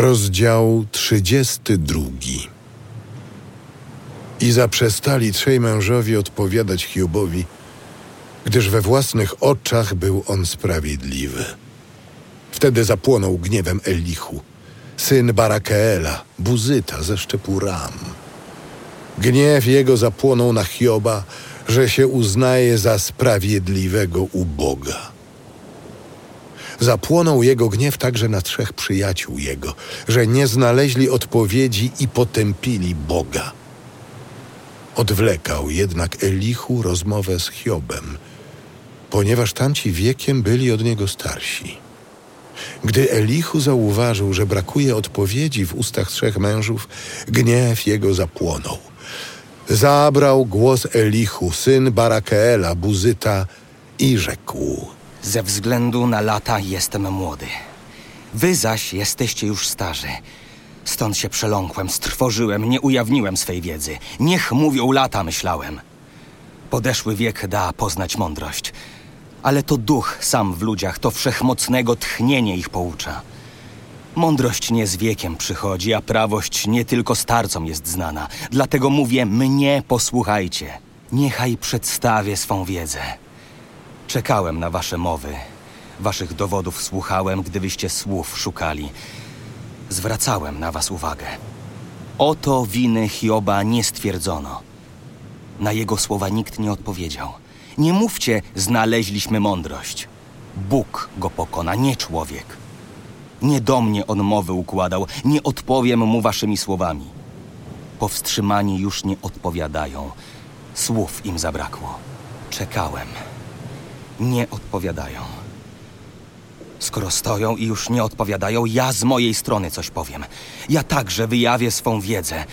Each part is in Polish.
Rozdział 32 I zaprzestali trzej mężowie odpowiadać Hiobowi, gdyż we własnych oczach był on sprawiedliwy. Wtedy zapłonął gniewem Elichu, syn Barakeela, buzyta ze szczepu Ram. Gniew jego zapłonął na Hioba, że się uznaje za sprawiedliwego u Boga. Zapłonął jego gniew także na trzech przyjaciół jego, że nie znaleźli odpowiedzi i potępili Boga. Odwlekał jednak Elichu rozmowę z Hiobem, ponieważ tamci wiekiem byli od niego starsi. Gdy Elichu zauważył, że brakuje odpowiedzi w ustach trzech mężów, gniew jego zapłonął. Zabrał głos Elichu, syn Barakeela, Buzyta, i rzekł – Ze względu na lata jestem młody. Wy zaś jesteście już starzy. Stąd się przeląkłem, strwożyłem, nie ujawniłem swej wiedzy. Niech mówią lata, myślałem. Podeszły wiek da poznać mądrość. Ale to duch sam w ludziach, to wszechmocnego tchnienie ich poucza. Mądrość nie z wiekiem przychodzi, a prawość nie tylko starcom jest znana. Dlatego mówię, mnie posłuchajcie. Niechaj przedstawię swą wiedzę. Czekałem na wasze mowy. Waszych dowodów słuchałem, gdy wyście słów szukali. Zwracałem na was uwagę. Oto winy Hioba nie stwierdzono. Na jego słowa nikt nie odpowiedział. Nie mówcie, znaleźliśmy mądrość. Bóg go pokona, nie człowiek. Nie do mnie on mowy układał, nie odpowiem mu waszymi słowami. Powstrzymani już nie odpowiadają. Słów im zabrakło. Czekałem. Nie odpowiadają. Skoro stoją i już nie odpowiadają, ja z mojej strony coś powiem. Ja także wyjawię swą wiedzę,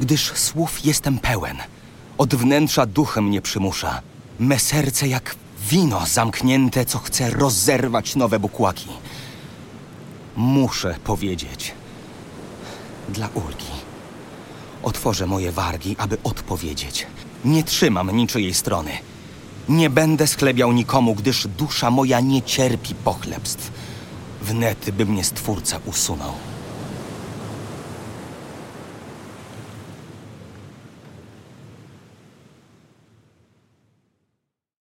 gdyż słów jestem pełen. Od wnętrza duch mnie przymusza. Me serce jak wino zamknięte, co chce rozerwać nowe bukłaki. Muszę powiedzieć. Dla ulgi. Otworzę moje wargi, aby odpowiedzieć. Nie trzymam niczyjej strony. Nie będę schlebiał nikomu, gdyż dusza moja nie cierpi pochlebstw. Wnet by mnie Stwórca usunął.